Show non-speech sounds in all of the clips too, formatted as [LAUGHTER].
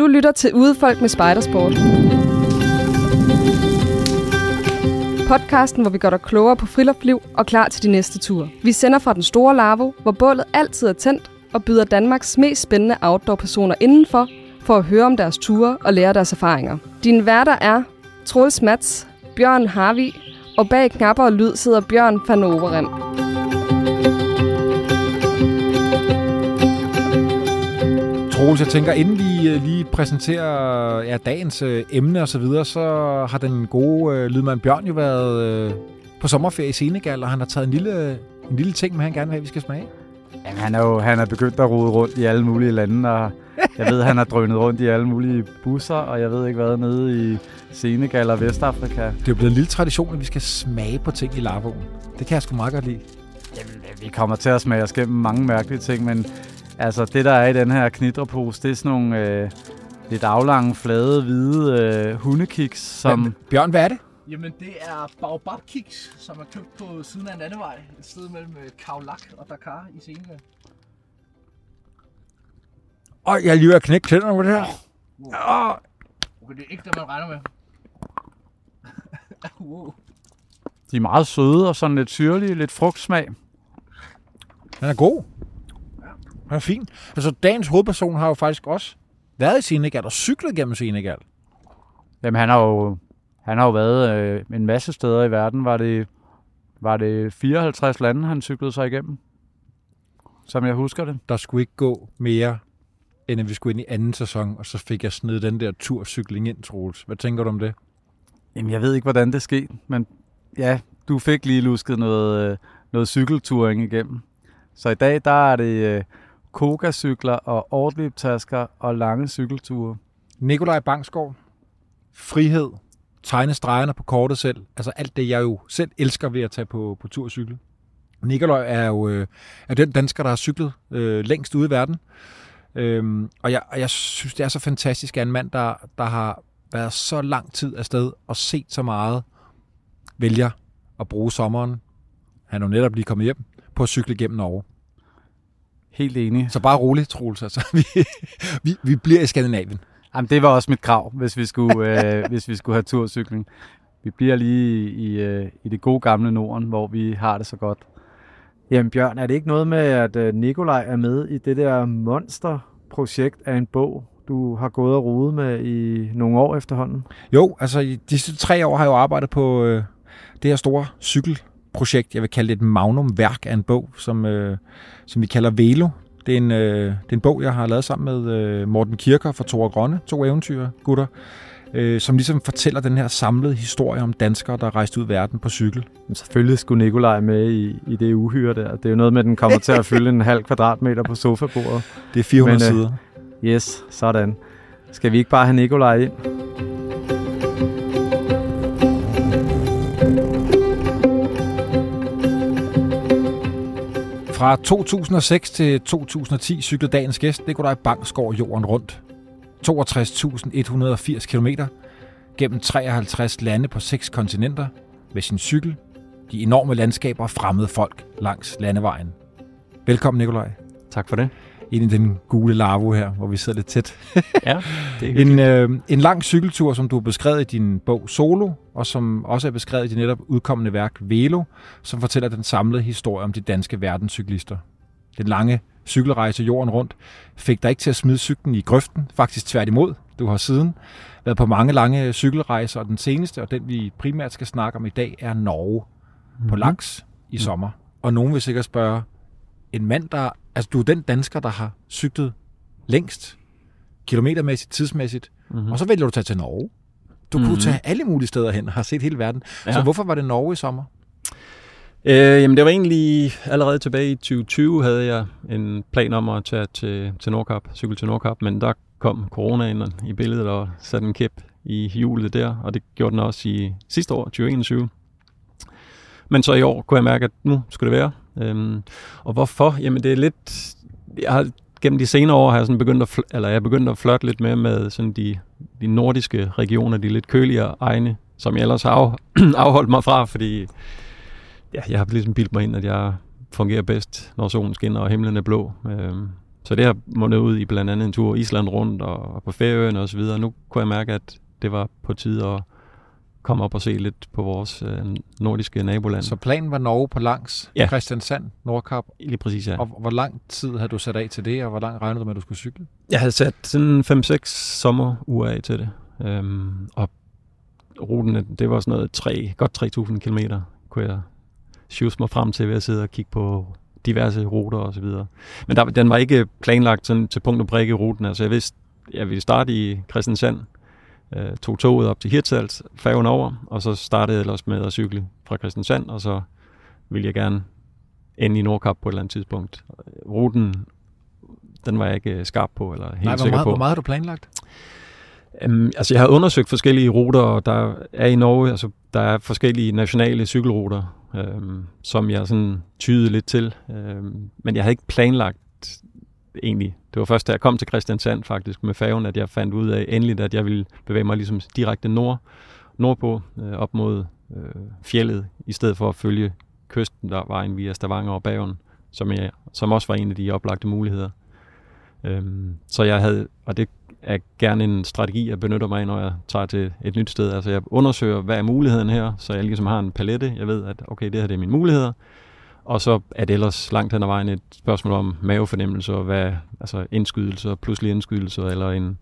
Du lytter til Udefolk med Spidersport. Podcasten, hvor vi gør dig klogere på friluftsliv og klar til de næste ture. Vi sender fra den store Lavo, hvor bålet altid er tændt, og byder Danmarks mest spændende outdoor-personer indenfor, for at høre om deres ture og lære deres erfaringer. Dine værter er Troels Mats, Bjørn Harvi, og bag knapper og lyd sidder Bjørn van Overem. Troels, jeg tænker, inden vi øh, lige præsenterer ja, dagens øh, emne og så videre, så har den gode øh, lydmand Bjørn jo været øh, på sommerferie i Senegal, og han har taget en lille, en lille ting med, han gerne vil have, vi skal smage. Jamen, han er jo han er begyndt at rode rundt i alle mulige lande, og jeg ved, han har drønet rundt i alle mulige busser, og jeg ved ikke hvad, nede i Senegal og Vestafrika. Det er jo blevet en lille tradition, at vi skal smage på ting i Larvoen. Det kan jeg sgu meget godt lide. Jamen, vi kommer til at smage os gennem mange mærkelige ting, men altså, det der er i den her knitrepose, det er sådan nogle øh, lidt aflange, flade, hvide øh, hundekiks, som... Men, Bjørn, hvad er det? Jamen, det er Baobab Kiks, som er købt på siden af en landevej. Et sted mellem øh, Kaolack og Dakar i Senegal. Åh, jeg er lige ved at knække tænderne på det her. Åh, Okay, det er ikke det, man regner med. [LAUGHS] wow. De er meget søde og sådan lidt syrlige, lidt frugtsmag. den er god. Den er fin. Altså, dagens hovedperson har jo faktisk også været i Senegal og cyklet gennem Senegal. Jamen, han har jo, han har jo været øh, en masse steder i verden. Var det, var det 54 lande, han cyklede sig igennem? Som jeg husker det. Der skulle ikke gå mere, end at vi skulle ind i anden sæson, og så fik jeg snedet den der turcykling ind, Troels. Hvad tænker du om det? Jamen, jeg ved ikke, hvordan det skete, men ja, du fik lige lusket noget, øh, noget cykelturing igennem. Så i dag, der er det øh, Koga-cykler og Ortlieb-tasker og lange cykelture. Nikolaj Bangsgaard, frihed, tegne stregerne på kortet selv. Altså alt det, jeg jo selv elsker ved at tage på, på tur og cykle. Nikolaj er jo øh, er den dansker, der har cyklet øh, længst ude i verden. Øhm, og, jeg, og jeg synes, det er så fantastisk, at en mand, der, der har været så lang tid afsted og set så meget, vælger at bruge sommeren. Han er jo netop lige kommet hjem på at cykle gennem Norge. Helt enig. Så bare roligt, Troels. Altså, [LAUGHS] vi, vi, vi bliver i Skandinavien. Jamen, det var også mit krav, hvis vi skulle, [LAUGHS] øh, hvis vi skulle have turcykling. Vi bliver lige i, øh, i det gode gamle Norden, hvor vi har det så godt. Jamen Bjørn, er det ikke noget med, at øh, Nikolaj er med i det der monsterprojekt af en bog, du har gået og rodet med i nogle år efterhånden? Jo, altså i disse tre år har jeg jo arbejdet på øh, det her store cykelprojekt. Jeg vil kalde det et magnumværk af en bog, som, øh, som vi kalder Velo. Det er, en, øh, det er en bog, jeg har lavet sammen med øh, Morten Kirker fra Tore Grønne, to eventyr gutter, øh, som ligesom fortæller den her samlede historie om danskere, der er rejst ud i verden på cykel. Men selvfølgelig skulle Nikolaj med i, i det uhyre der. Det er jo noget med, at den kommer til at fylde en halv kvadratmeter på sofabordet. Det er 400 Men, øh, sider. Yes, sådan. Skal vi ikke bare have Nikolaj ind? Fra 2006 til 2010 cyklede dagens gæst Nikolaj Bangsgaard jorden rundt. 62.180 km gennem 53 lande på seks kontinenter med sin cykel, de enorme landskaber og fremmede folk langs landevejen. Velkommen, Nikolaj, Tak for det ind i den gule larvo her, hvor vi sidder lidt tæt. [LAUGHS] Ja, det er En, øh, en lang cykeltur, som du har beskrevet i din bog Solo, og som også er beskrevet i dit netop udkommende værk Velo, som fortæller den samlede historie om de danske verdenscyklister. Den lange cykelrejse jorden rundt fik dig ikke til at smide cyklen i grøften, faktisk tværtimod. Du har siden været på mange lange cykelrejser, og den seneste, og den vi primært skal snakke om i dag, er Norge på langs i sommer. Og nogen vil sikkert spørge, en mand, der... Altså, du er den dansker, der har cyklet længst, kilometermæssigt, tidsmæssigt, mm-hmm. og så vælger du at tage til Norge. Du mm-hmm. kunne tage alle mulige steder hen og har set hele verden. Ja. Så hvorfor var det Norge i sommer? Øh, jamen det var egentlig allerede tilbage i 2020 havde jeg en plan om at tage til, til Nordkap, cykle til Nordkap, men der kom corona ind i billedet og satte en kæp i hjulet der, og det gjorde den også i sidste år, 2021. Men så i år kunne jeg mærke, at nu skulle det være. Øhm, og hvorfor? Jamen det er lidt... Jeg har, gennem de senere år har jeg sådan begyndt at, fl- eller jeg er begyndt at flirte lidt med, med sådan de, de nordiske regioner, de lidt køligere egne, som jeg ellers har af, [CLEARS THROAT] afholdt mig fra, fordi ja, jeg har ligesom bildt mig ind, at jeg fungerer bedst, når solen skinner og himlen er blå. Øhm, så det har mundet ud i blandt andet en tur Island rundt og, og på Færøerne og så videre. Nu kunne jeg mærke, at det var på tide at komme op og se lidt på vores øh, nordiske naboland. Så planen var Norge på langs, Ja. Christiansand, Nordkap. Lige præcis, ja. Og hvor lang tid havde du sat af til det, og hvor lang regnede du med, at du skulle cykle? Jeg havde sat sådan 5-6 sommeruger af til det. Øhm, og ruten, det var sådan noget 3, godt 3.000 km, kunne jeg shoes mig frem til ved at sidde og kigge på diverse ruter og så videre. Men der, den var ikke planlagt sådan til punkt og prikke ruten. Altså jeg vidste, jeg ville starte i Christiansand, øh, tog toget op til Hirtshals, færgen over, og så startede jeg ellers med at cykle fra Christiansand, og så ville jeg gerne ende i Nordkap på et eller andet tidspunkt. Ruten, den var jeg ikke øh, skarp på, eller helt Nej, hvor sikker meget, på. hvor meget har du planlagt? Um, altså, jeg har undersøgt forskellige ruter, og der er i Norge, altså, der er forskellige nationale cykelruter, um, som jeg sådan tyede lidt til. Um, men jeg havde ikke planlagt egentlig. Det var først, da jeg kom til Christiansand faktisk med færgen, at jeg fandt ud af endeligt, at jeg ville bevæge mig ligesom direkte nord, nordpå, øh, op mod øh, fjellet, i stedet for at følge kysten, der var en via Stavanger og Bergen, som, jeg, som også var en af de oplagte muligheder. Øhm, så jeg havde, og det er gerne en strategi, jeg benytter mig af, når jeg tager til et nyt sted. Altså jeg undersøger, hvad er muligheden her, så jeg ligesom har en palette. Jeg ved, at okay, det her det er mine muligheder. Og så er det ellers langt hen ad vejen et spørgsmål om mavefornemmelse og hvad, altså indskydelser, pludselig indskydelser, eller en,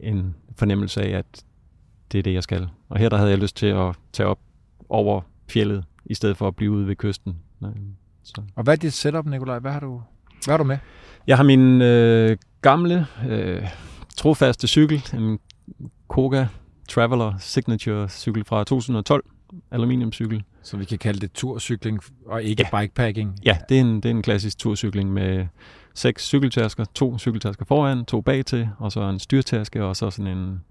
en fornemmelse af, at det er det, jeg skal. Og her der havde jeg lyst til at tage op over fjellet, i stedet for at blive ude ved kysten. Så. Og hvad er dit setup, Nikolaj? Hvad har du, hvad har du med? Jeg har min øh, gamle, øh, trofaste cykel, en Koga Traveler Signature cykel fra 2012, aluminiumcykel. Så vi kan kalde det turcykling og ikke Ja. bikepacking. Ja, det er en, det er en klassisk turcykling med seks cykeltasker, to cykeltasker foran, to bag til, og så en styrtaske, og så sådan en...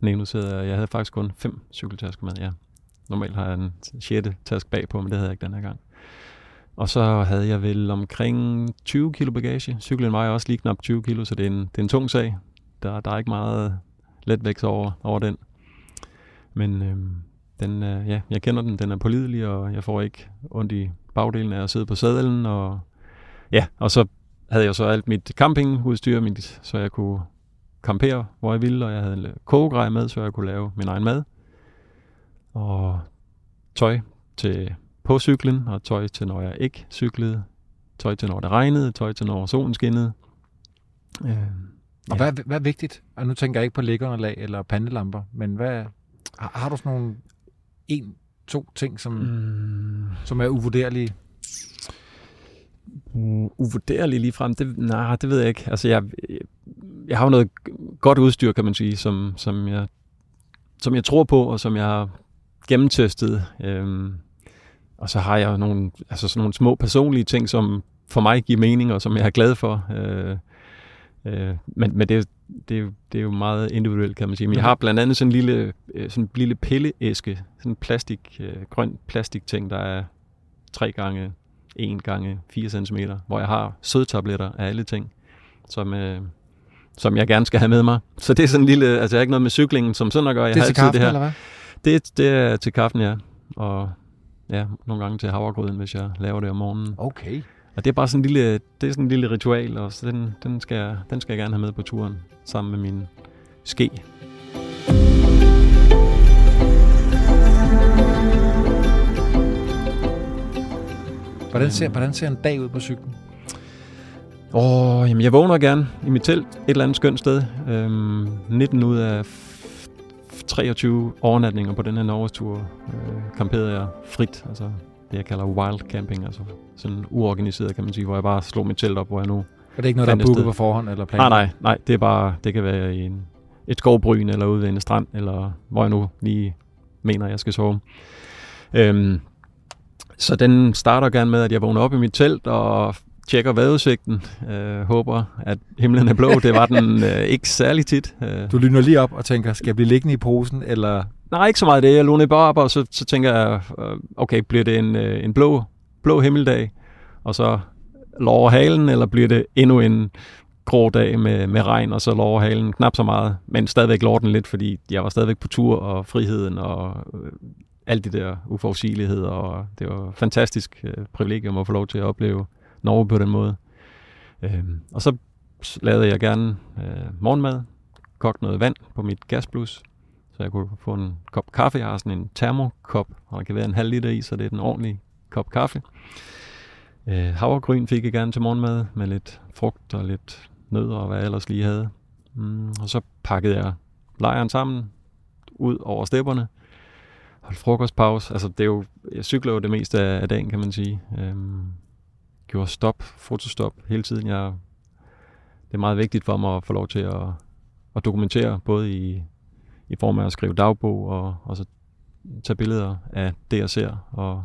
Nu jeg, jeg havde faktisk kun fem cykeltasker med, ja. Normalt har jeg en sjette taske bagpå, men det havde jeg ikke den her gang. Og så havde jeg vel omkring 20 kilo bagage. Cyklen vejer også lige knap 20 kilo, så det er en, det er en tung sag. Der, der er ikke meget letvægt over, over den. Men øhm, den, øh, ja, jeg kender den, den er pålidelig, og jeg får ikke ondt i bagdelen af at sidde på sadlen. Og, ja, og så havde jeg så alt mit campingudstyr, mit, så jeg kunne campere, hvor jeg ville, og jeg havde kogegrej med, så jeg kunne lave min egen mad. Og tøj til på cyklen, og tøj til, når jeg ikke cyklede. Tøj til, når det regnede, tøj til, når solen skinnede. Øh, Og ja. hvad, hvad er vigtigt? Og nu tænker jeg ikke på læggerunderlag eller pandelamper, men hvad, har, har du sådan nogle en, to ting, som, mm. Mm, som er uvurderlige? u- uvurderlig lige frem, det, nej, det ved jeg ikke. Altså, jeg, jeg har jo noget godt udstyr, kan man sige, som, som, jeg, som jeg tror på, og som jeg har gennemtestet. Øhm, og så har jeg jo nogle, altså sådan nogle små personlige ting, som for mig giver mening, og som jeg er glad for. Øh, øh, men men det, det, er jo- det er jo meget individuelt, kan man sige. Men jeg har blandt andet sådan en lille, øh, sådan en lille pilleæske, sådan en plastik, øh, grøn plastikting, der er 3 gange 1 gange 4 cm, hvor jeg har sødtabletter af alle ting, som, øh, som jeg gerne skal have med mig. Så det er sådan en lille, altså jeg har ikke noget med cyklingen som sådan at gøre. Jeg det er har til kaffen, det her. eller hvad? Det, det er til kaffen, ja. Og ja, nogle gange til havregryden, hvis jeg laver det om morgenen. Okay. Og det er bare sådan en lille, det er sådan en lille ritual, og så den, den, skal jeg, den skal jeg gerne have med på turen, sammen med min ske. Hvordan ser, hvordan ser en dag ud på cyklen? Åh, jamen jeg vågner gerne i mit telt et eller andet skønt sted. Øhm, 19 ud af f- 23 overnatninger på den her Norgestur øh, kamperede jeg frit, altså det jeg kalder wild camping, altså sådan uorganiseret kan man sige, hvor jeg bare slog mit telt op, hvor jeg nu... Er det ikke noget, der er et booket på forhånd eller Nej, planlagt? nej, nej, det er bare, det kan være i en, et skovbryn, eller ude ved en strand, eller hvor jeg nu lige mener, jeg skal sove. Øhm, så den starter gerne med, at jeg vågner op i mit telt og tjekker vejrudsigten. Øh, håber, at himlen er blå. Det var den [LAUGHS] øh, ikke særlig tit. Øh, Du lyner lige op og tænker, skal jeg blive liggende i posen, eller nej, ikke så meget det. Jeg låner bare op, og så, så tænker jeg, øh, okay, bliver det en, øh, en blå, blå himmeldag, og så lå halen, eller bliver det endnu en grå dag med, med regn, og så lå halen knap så meget, men stadigvæk lå den lidt, fordi jeg var stadigvæk på tur, og friheden, og øh, alt det der uforudsigelighed, og det var fantastisk øh, privilegium at få lov til at opleve Norge på den måde. Øh, og så lavede jeg gerne øh, morgenmad, kogte noget vand på mit gasblus, så jeg kunne få en kop kaffe. Jeg har sådan en termokop, og der kan være en halv liter i, så det er den ordentlige kop kaffe. Øh, havregryn fik jeg gerne til morgenmad, med lidt frugt og lidt nødder og hvad jeg ellers lige havde. Mm, og så pakkede jeg lejren sammen, ud over stepperne, holdt frokostpause. Altså, det er jo, jeg cykler jo det meste af, af dagen, kan man sige. Øhm, gjorde stop, fotostop hele tiden. Jeg, det er meget vigtigt for mig at få lov til at, at dokumentere, både i, i form af at skrive dagbog og, og så tage billeder af det, jeg ser. Og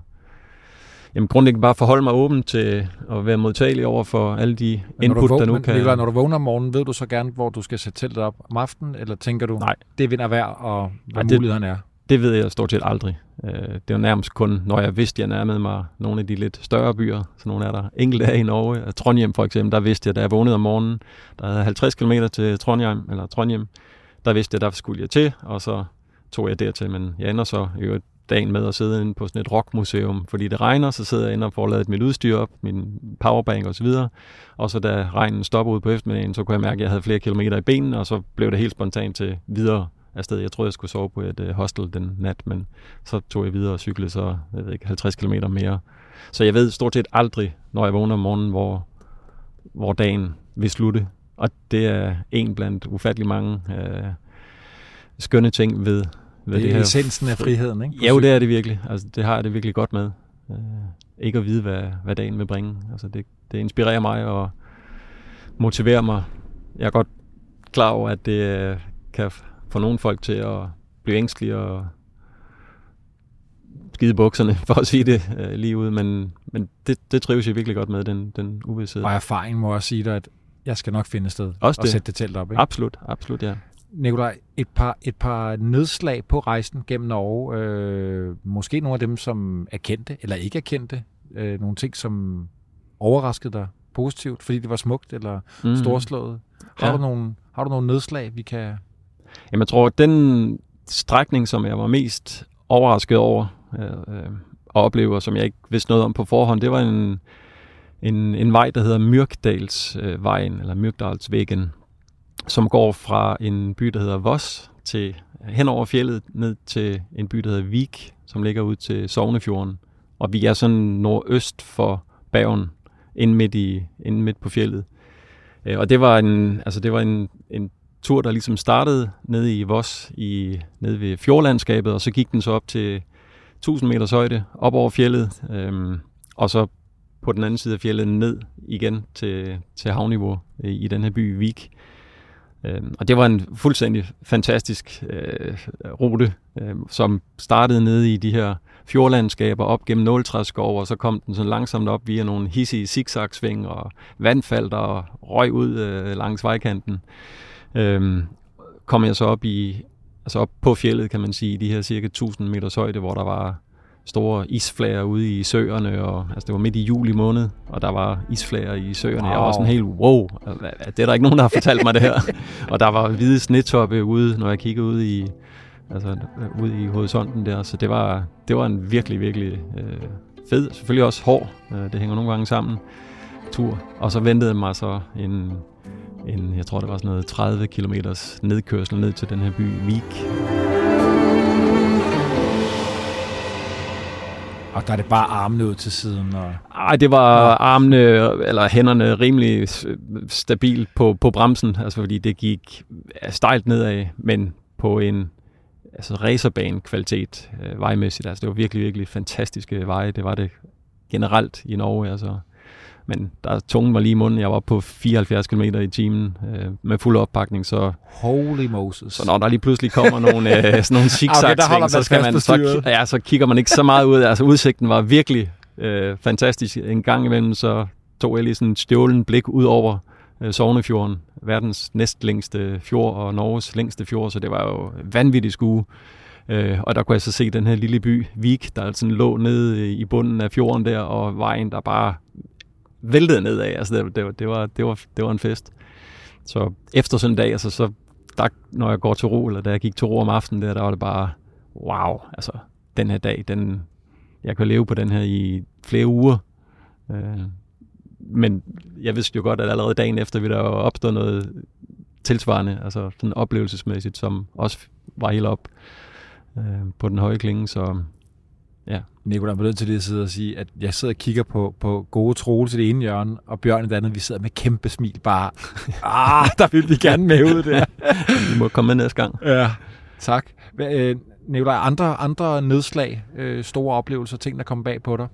jamen, grundlæggende bare forholde mig åben til at være modtagelig over for alle de input, når der nu men, kan... Nicolai, når du vågner om morgenen, ved du så gerne, hvor du skal sætte teltet op om aftenen, eller tænker du, Nej. det vinder værd, og hvad Nej, mulighederne er? Det ved jeg stort set aldrig. Øh, Det var nærmest kun, når jeg vidste, at jeg nærmede mig nogle af de lidt større byer. Så nogle er der enkelte af i Norge. Trondheim for eksempel, der vidste jeg, da jeg vågnede om morgenen, der havde 50 km til Trondheim, eller Trondheim, der vidste jeg, der skulle jeg til, og så tog jeg dertil. Men jeg ender så i øvrigt dagen med at sidde inde på sådan et rockmuseum, fordi det regner, så sidder jeg inde og får lavet mit udstyr op, min powerbank og så videre. Og så da regnen stopper ud på eftermiddagen, så kunne jeg mærke, at jeg havde flere kilometer i benene, og så blev det helt spontant til videre afsted. Jeg troede, jeg skulle sove på et øh, hostel den nat, men så tog jeg videre og cyklede så jeg ved ikke, 50 km mere. Så jeg ved stort set aldrig, når jeg vågner om morgenen, hvor, hvor dagen vil slutte. Og det er en blandt ufattelig mange uh, skønne ting ved, ved Det det, er her. essensen af friheden, ikke? Jo, det er det virkelig. Altså, det har jeg det virkelig godt med. Uh, ikke at vide, hvad, hvad dagen vil bringe. Altså, det, det inspirerer mig og motiverer mig. Jeg er godt klar over, at det øh, kan få nogle folk til at blive ængstelige og skide bukserne, [LAUGHS] for at sige det øh, lige ud. Men, men det, det trives jeg virkelig godt med, den, den uvidshed. Og erfaring må også sige dig, at jeg skal nok finde et sted Også og det. sætte det telt op. Ikke? Absolut, absolut, ja. Nikolaj, et par, et par nedslag på rejsen gennem Norge. Øh, måske nogle af dem, som er kendte eller ikke er kendte. Øh, nogle ting, som overraskede dig positivt, fordi det var smukt eller Mm. storslået. Har, Ja. du nogle, har du nogle nedslag, vi kan... Jamen, jeg tror, at den strækning, som jeg var mest overrasket over øh, øh, og som jeg ikke vidste noget om på forhånd, det var en, en, en vej, der hedder Myrkdalsvejen, vejen, eller Myrkdalsvæggen, som går fra en by, der hedder Voss, til hen over fjellet, ned til en by, der hedder Vik, som ligger ud til Sognefjorden. Og vi er sådan nordøst for Bergen, ind midt, i, ind midt på fjellet. Øh, og det var en, altså det var en, en tur, der ligesom startede nede i Voss, i, nede ved fjordlandskabet, og så gik den så op til 1000 meters højde, op over fjellet, øhm, og så på den anden side af fjellet ned igen til, til havniveau i, i den her by Vik. Øhm, og det var en fuldstændig fantastisk øh, rute, øh, som startede nede i de her fjordlandskaber op gennem nåletræskov, og så kom den sådan langsomt op via nogle hissige zigzagsving og vandfald, der røg ud øh, langs vejkanten. Øhm, kom jeg så op i altså op på fjellet, kan man sige, i de her cirka 1000 meters højde, hvor der var store isflager ude i søerne, og altså det var midt i juli måned, og der var isflager i søerne. Jeg var Wow. sådan helt, wow, hvad- det er der ikke nogen, der har fortalt mig det her. [LAUGHS] og der var hvide snetoppe ude, når jeg kiggede ud i, altså ude i horisonten der, så det var, det var en virkelig, virkelig øh, fed, selvfølgelig også hård, øh, det hænger nogle gange sammen, tur. Og så ventede mig så en, en, jeg tror det var sådan noget 30 km nedkørsel ned til den her by Vik. Og der er det bare armene ud til siden. Og... Ej, det var armene eller hænderne rimelig s- stabil på, på bremsen, altså fordi det gik stejlt nedad, men på en altså racerbane kvalitet øh, vejmæssigt. Altså det var virkelig, virkelig fantastiske veje. Det var det generelt i Norge. Altså. Men der tungen var lige i munden. Jeg var på 74 km i timen øh, med fuld oppakning, så Holy Moses. Så når der lige pludselig kommer nogle, øh, sådan nogle zigzag [LAUGHS] Okay, der holder man så, skal man, så, ja, så kigger man ikke så meget ud. Altså udsigten var virkelig øh, fantastisk. En gang imellem så tog jeg lige sådan et stjålen blik ud over øh, Sognefjorden, verdens næstlængste fjord og Norges længste fjord, så det var jo vanvittigt skue. Øh, og der kunne jeg så se den her lille by, Vik, der sådan lå nede i bunden af fjorden der, og vejen, der bare væltede nedad. Altså det, det, var, det, var, det, var, det var en fest. Så efter sådan en dag, altså så der, når jeg går til ro, eller da jeg gik til ro om aftenen der, der var det bare, wow, altså den her dag, den, jeg kan leve på den her i flere uger. Øh, men jeg vidste jo godt, at allerede dagen efter vi der opstod noget tilsvarende, altså sådan oplevelsesmæssigt, som også var helt op øh, på den høje klinge, så ja. Nicolai, jeg nødt til det at sidde og sige, at jeg sidder og kigger på, på gode Troel til det ene hjørne, og Bjørn i det andet, vi sidder med kæmpe smil bare, [LAUGHS] ah, der vil vi gerne med ud der. [LAUGHS] vi må komme med næste gang. Ja, tak. Øh, Nicolai, andre, andre nedslag, øh, store oplevelser, ting, der kom bag på dig?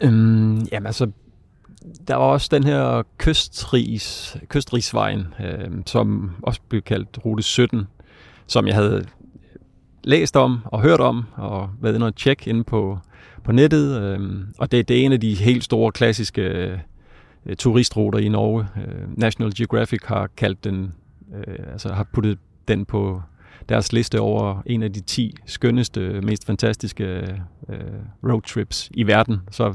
Øhm, jamen altså, der var også den her kystris, kystrisvejen, øh, som også blev kaldt rute 17, som jeg havde læst om og hørt om, og været inde og tjekke inde på, på nettet. Øh, og det, det er en af de helt store klassiske øh, turistruter i Norge. Øh, National Geographic har kaldt den, øh, altså har puttet den på deres liste over en af de 10 skønneste, mest fantastiske øh, roadtrips i verden. Så,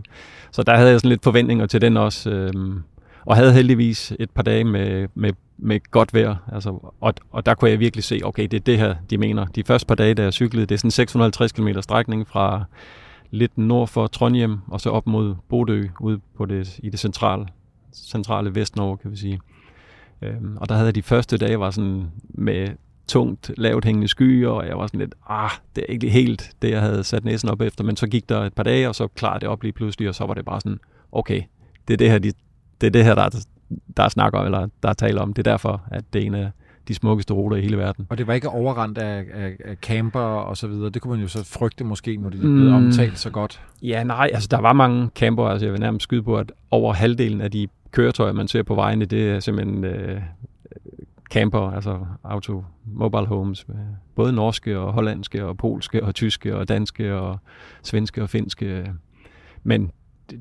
så der havde jeg sådan lidt forventninger til den også. Øh, og havde heldigvis et par dage med, med, med godt vejr. Altså, og, og der kunne jeg virkelig se, okay, det er det her, de mener. De første par dage, da jeg cyklede, det er sådan 650 km strækning fra lidt nord for Trondheim, og så op mod Bodø, ude på det, i det centrale, centrale Vestnorge, kan vi sige. Øhm, og der havde jeg de første dage, var sådan med tungt, lavt hængende skyer, og jeg var sådan lidt, ah, det er ikke helt det, jeg havde sat næsen op efter, men så gik der et par dage, og så klarede det op lige pludselig, og så var det bare sådan, okay, det er det her, de, det er det her, der er, der er snak om, eller der er tale om. Det er derfor, at det er en af de smukkeste ruter i hele verden. Og det var ikke overrendt af, af, af camper og så videre. Det kunne man jo så frygte måske, når det blevet mm. omtalt så godt. Ja, nej, altså der var mange camper. Altså jeg vil nærmest skyde på, at over halvdelen af de køretøjer, man ser på vejene, det er simpelthen øh, camper, altså auto mobile homes, både norske og hollandske og polske og tyske og danske og svenske og finske. Men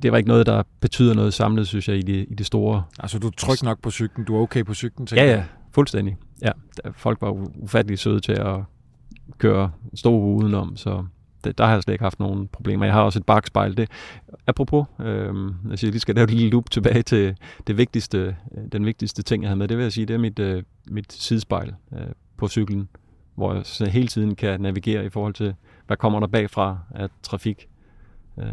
det var ikke noget, der betyder noget samlet, synes jeg, i det, i det store. Altså, du er tryg nok på cyklen, du er okay på cyklen, Ja, ja, fuldstændig. Ja, folk var ufattelig søde til at køre store udenom, så det, der har jeg slet ikke haft nogen problemer. Jeg har også et bakspejl. Det, apropos, øh, jeg siger, lige skal lave et lille loop tilbage til det vigtigste, den vigtigste ting, jeg havde med. Det vil jeg sige, det er mit, øh, mit sidespejl øh, på cyklen, hvor jeg så hele tiden kan navigere i forhold til, hvad kommer der bagfra af trafik. Øh,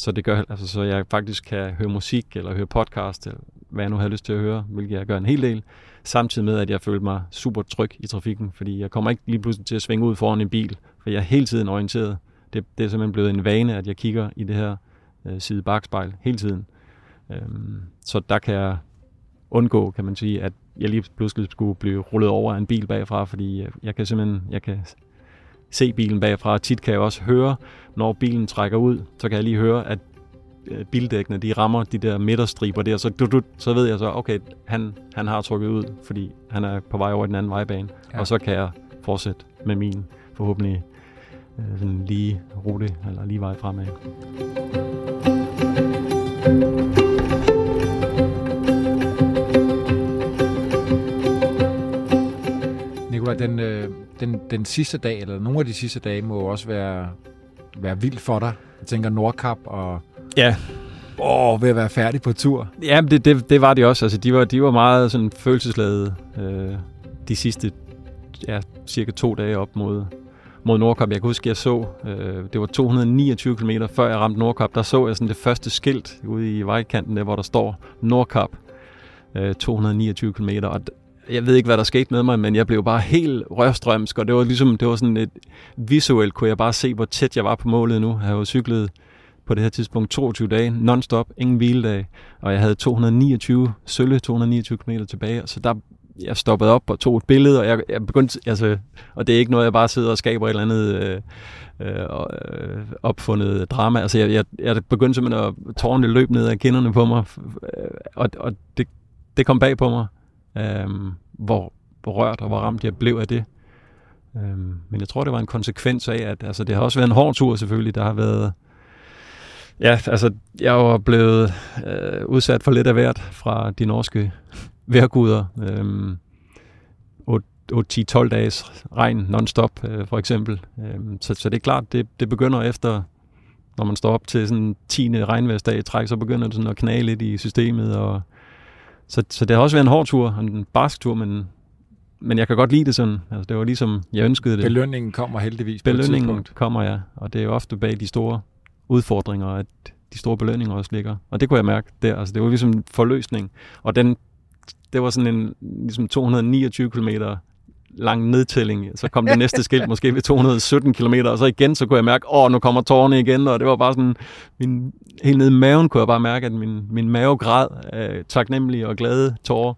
så det gør, altså, så jeg faktisk kan høre musik, eller høre podcast, eller hvad jeg nu har lyst til at høre, hvilket jeg gør en hel del, samtidig med, at jeg føler mig super tryg i trafikken, fordi jeg kommer ikke lige pludselig til at svinge ud foran en bil, for jeg er hele tiden orienteret. Det, det er simpelthen blevet en vane, at jeg kigger i det her øh, side bagspejl hele tiden. Øhm, så der kan jeg undgå, kan man sige, at jeg lige pludselig skulle blive rullet over af en bil bagfra, fordi jeg, jeg kan simpelthen jeg kan se bilen bagfra. Tit kan jeg også høre, når bilen trækker ud, så kan jeg lige høre, at øh, bildækkene de rammer de der midterstriber der, så, du, du, så ved jeg så, okay, han, han har trykket ud, fordi han er på vej over den anden vejbane. Ja. Og så kan jeg fortsætte med min forhåbentlig øh, sådan lige rute, eller lige vej fremad. Nikolaj, den, øh, den, den sidste dag, eller nogle af de sidste dage, må jo også være, være vildt for dig. Jeg tænker Nordkap og... Ja. Åh, ved at være færdig på tur. Ja, det, det, det var de også. Altså, de var, de var meget sådan følelsesladede øh, de sidste ja, cirka to dage op mod, mod Nordkap. Jeg kan huske, jeg så, øh, det var 229 km før jeg ramte Nordkap, der så jeg sådan det første skilt ude i vejkanten der, hvor der står Nordkap. Øh, 229 km, og jeg ved ikke, hvad der skete med mig, men jeg blev bare helt rørstrømsk, og det var ligesom, det var sådan et visuelt, kunne jeg bare se, hvor tæt jeg var på målet nu. Jeg havde jo cyklet på det her tidspunkt 22 dage, non-stop, ingen hviledag, og jeg havde 229, sølle 229 km tilbage, så der, jeg stoppede op og tog et billede, og jeg, jeg begyndte, altså, og det er ikke noget, jeg bare sidder og skaber et eller andet øh, øh, øh opfundet drama. Altså, jeg, jeg, jeg begyndte simpelthen at tårne løb ned af kinderne på mig, øh, og, og det, det kom bag på mig, øh, hvor, berørt og hvor ramt jeg blev af det. Øh, men jeg tror, det var en konsekvens af, at altså, det har også været en hård tur selvfølgelig. Der har været... Ja, altså, jeg var blevet øh, udsat for lidt af hvert fra de norske vejrguder. Øh, 8-10-12 dages regn non-stop, øh, for eksempel. Øh, så, så det er klart, det, det begynder efter, når man står op til sådan 10. regnværsdag i træk, så begynder det sådan at knage lidt i systemet, og så, så det har også været en hård tur, en barsk tur, men, men jeg kan godt lide det sådan. Altså, det var ligesom, jeg ønskede det. Belønningen kommer heldigvis Belønningen på et kommer, ja. Og det er jo ofte bag de store udfordringer, at de store belønninger også ligger. Og det kunne jeg mærke der. Altså, det var ligesom en forløsning. Og den, det var sådan en ligesom 229 km lang nedtælling. Så kom det næste skilt måske ved 217 km, og så igen, så kunne jeg mærke, åh, nu kommer tårerne igen, og det var bare sådan, min, helt nede i maven kunne jeg bare mærke, at min, min mave græd af taknemmelige og glade tårer.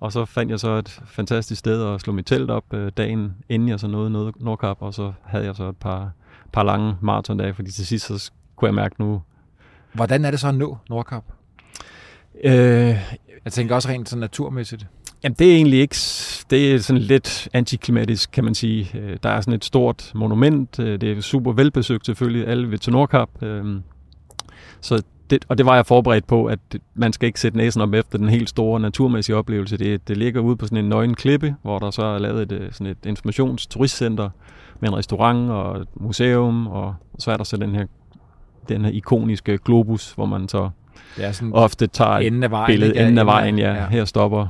Og så fandt jeg så et fantastisk sted at slå mit telt op øh, dagen, inden jeg så nåede Nordkap, og så havde jeg så et par, par lange maratondage, fordi til sidst så kunne jeg mærke nu... Hvordan er det så at nå Nordkap? Øh, jeg tænker også rent sådan naturmæssigt. Jamen, det er egentlig ikke... Det er sådan lidt antiklimatisk, kan man sige. Øh, der er sådan et stort monument. Øh, det er super velbesøgt selvfølgelig, alle ved til Nordkap. Øhm, så det, og det var jeg forberedt på, at man skal ikke sætte næsen op efter den helt store naturmæssige oplevelse. Det, det ligger ude på sådan en nøgen klippe, hvor der så er lavet et, øh, sådan et informationsturistcenter med en restaurant og et museum, og så er der så den her, den her ikoniske globus, hvor man så det er sådan ofte tager et af vejen, billede enden af vejen. Ja, ja. Her stopper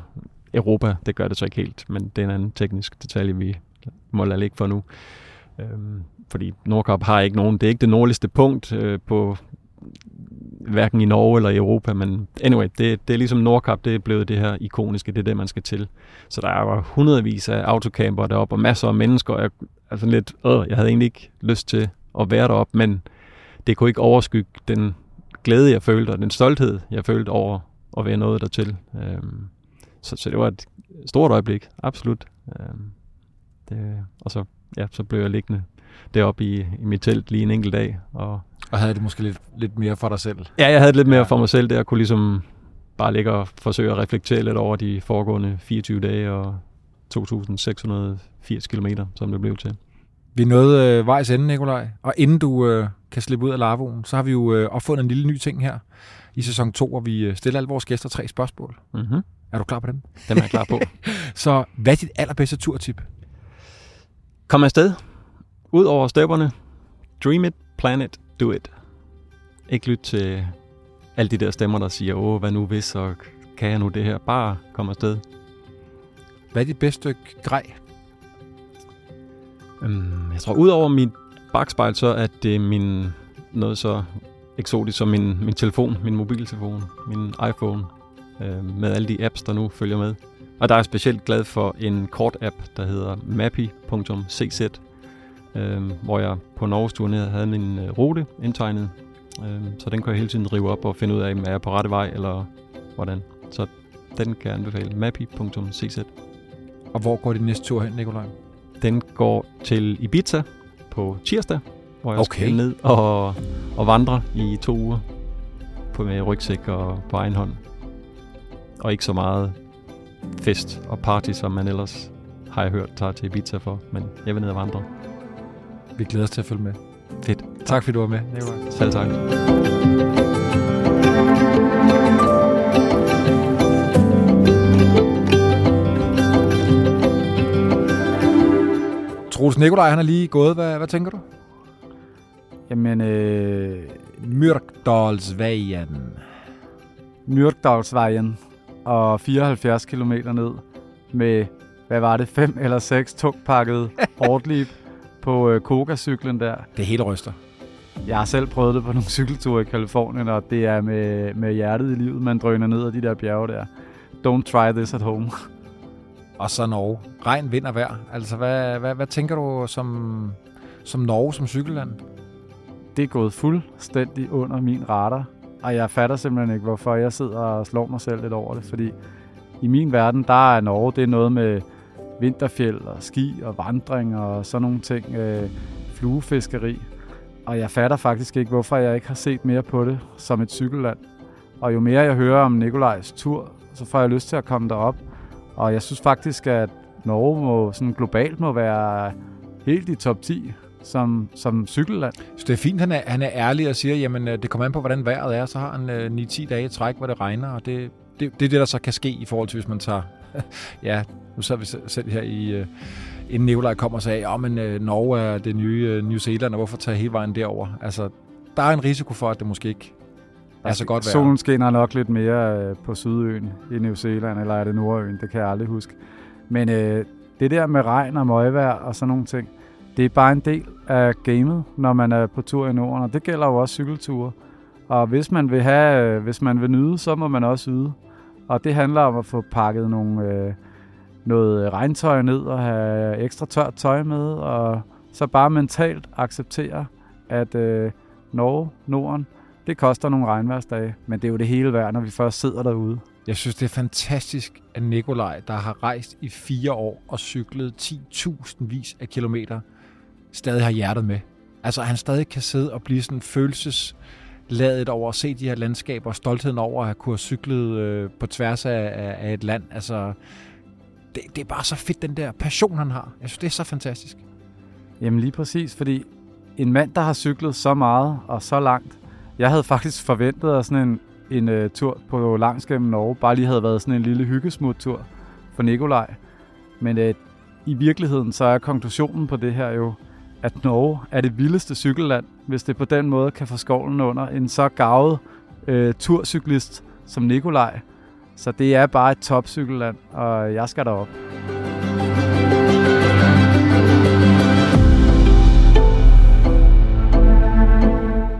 Europa. Det gør det så ikke helt, men det er en anden teknisk detalje, vi må lade ligge for nu. Øhm, fordi Nordkap har ikke nogen, det er ikke det nordligste punkt øh, på hverken i Norge eller i Europa, men anyway, det, det er ligesom Nordkap, det er blevet det her ikoniske, det er det, man skal til. Så der var hundredvis af autocamper deroppe, og masser af mennesker, jeg, altså lidt, øh, jeg havde egentlig ikke lyst til at være deroppe, men det kunne ikke overskygge den glæde, jeg følte, og den stolthed, jeg følte over at være noget dertil. Øhm, så, så det var et stort øjeblik, absolut. Øhm, det, og så, ja, så blev jeg liggende deroppe i, i mit telt lige en enkelt dag. Og, og havde det måske lidt, lidt mere for dig selv? Ja, jeg havde lidt mere for mig selv, der jeg kunne ligesom bare ligge og forsøge at reflektere lidt over de foregående 24 dage og 2.680 km, som det blev til. Vi nåede øh, vejs ende, Nikolaj. Og inden du øh, kan slippe ud af larvoen, så har vi jo øh, opfundet en lille ny ting her i sæson 2, hvor vi øh, stiller alle vores gæster tre spørgsmål. Mm-hmm. Er du klar på dem? Dem er jeg klar på. [LAUGHS] så hvad er dit allerbedste turtip? Kom afsted. Ud over stepperne. Dream it, plan it, do it. Ikke lyt til alle de der stemmer, der siger, åh, hvad nu hvis, og kan jeg nu det her? Bare kom afsted. Hvad er dit bedste stykke grej? Um, jeg tror, ud over mit bagspejl, så er det min, noget så eksotisk som min, min telefon, min mobiltelefon, min iPhone øh, med alle de apps, der nu følger med. Og der er jeg specielt glad for en kort app, der hedder mappy.cz, øh, hvor jeg på Norges turné havde min øh, rute indtegnet. Øh, så den kan jeg hele tiden rive op og finde ud af, om jeg er på rette vej, eller hvordan. Så den kan jeg anbefale, mappy.cz. Og hvor går din næste tur hen, Nikolaj? Den går til Ibiza på tirsdag, hvor jeg okay. skal ned og, og vandre i to uger på med rygsæk og på egen hånd og ikke så meget fest og party, som man ellers har jeg hørt tager til Ibiza for, men jeg vil ned og vandre. Vi glæder os til at følge med. Fedt. Tak, fordi du var med. Selv tak. Troels Nikolaj, han er lige gået. Hvad, hvad tænker du? Jamen, øh... Myrkdalsvejen. Myrkdalsvejen og 74 km ned med, hvad var det, fem eller seks tungpakket hårdlip [LAUGHS] på øh, Koga-cyklen der. Det hele ryster. Jeg har selv prøvet det på nogle [LAUGHS] cykelture i Kalifornien, og det er med, med hjertet i livet, man drøner ned ad de der bjerge der. Don't try this at home. [LAUGHS] Og så Norge. Regn, vind og vejr. Altså, hvad, hvad, hvad tænker du som, som Norge, som cykelland? Det er gået fuldstændig under min radar. Og jeg fatter simpelthen ikke, hvorfor jeg sidder og slår mig selv lidt over det, fordi i min verden, der er Norge, det er noget med vinterfjeld og ski og vandring og sådan nogle ting, øh, fluefiskeri. Og jeg fatter faktisk ikke, hvorfor jeg ikke har set mere på det som et cykelland. Og jo mere jeg hører om Nikolajs tur, så får jeg lyst til at komme derop. Og jeg synes faktisk, at Norge må, sådan globalt må være helt i top 10 som, som cykelland. Så det er fint, han er, han er ærlig og siger, jamen øh, det kommer an på, hvordan vejret er. Så har han øh, 9-10 dage i træk, hvor det regner, og det, det, det er det, der så kan ske i forhold til, hvis man tager... [LAUGHS] ja, nu så vi selv her i... Øh, inden Nikolaj kom og sagde, at men øh, Norge er det nye øh, New Zealand, og hvorfor tage hele vejen derover? Altså, der er en risiko for, at det måske ikke er så godt vejr. Solen skinner nok lidt mere øh, på Sydøen i New Zealand, eller er det Nordøen? Det kan jeg aldrig huske. Men øh, det der med regn og møgvejr og sådan nogle ting, det er bare en del af gamet, når man er på tur i Norden, og det gælder jo også cykelture. Og hvis man vil have, øh, hvis man vil nyde, så må man også yde. Og det handler om at få pakket nogle, øh, noget regntøj ned og have ekstra tørt tøj med, og så bare mentalt acceptere, at øh, Norge, Norden, det koster nogle regnværsdage, men det er jo det hele værd, når vi først sidder derude. Jeg synes, det er fantastisk, at Nikolaj, der har rejst i fire år og cyklet 10.000 vis af kilometer, stadig har hjertet med. Altså, han stadig kan sidde og blive sådan følelsesladet over at se de her landskaber, og stoltheden over at have kunne cyklet øh, på tværs af, af, et land. Altså, det, det er bare så fedt, den der passion, han har. Jeg synes, det er så fantastisk. Jamen lige præcis, fordi en mand, der har cyklet så meget og så langt, jeg havde faktisk forventet, at sådan en, en uh, tur på langs gennem Norge bare lige havde været sådan en lille hyggesmuttur for Nikolaj. Men uh, i virkeligheden så er konklusionen på det her jo, at Norge er det vildeste cykelland, hvis det på den måde kan få skovlen under en så gavet øh, turcyklist som Nikolaj. Så det er bare et topcykelland, og jeg skal derop.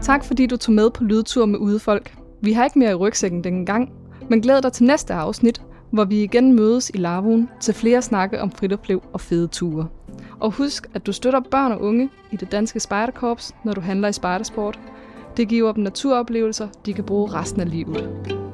Tak fordi du tog med på lydtur med udefolk. Vi har ikke mere i rygsækken den gang, men glæd dig til næste afsnit, hvor vi igen mødes i Lavuen til flere snakke om friluftsliv og fede ture. Og husk, at du støtter børn og unge i det danske spejderkorps, når du handler i spejdersport. Det giver dem naturoplevelser, de kan bruge resten af livet.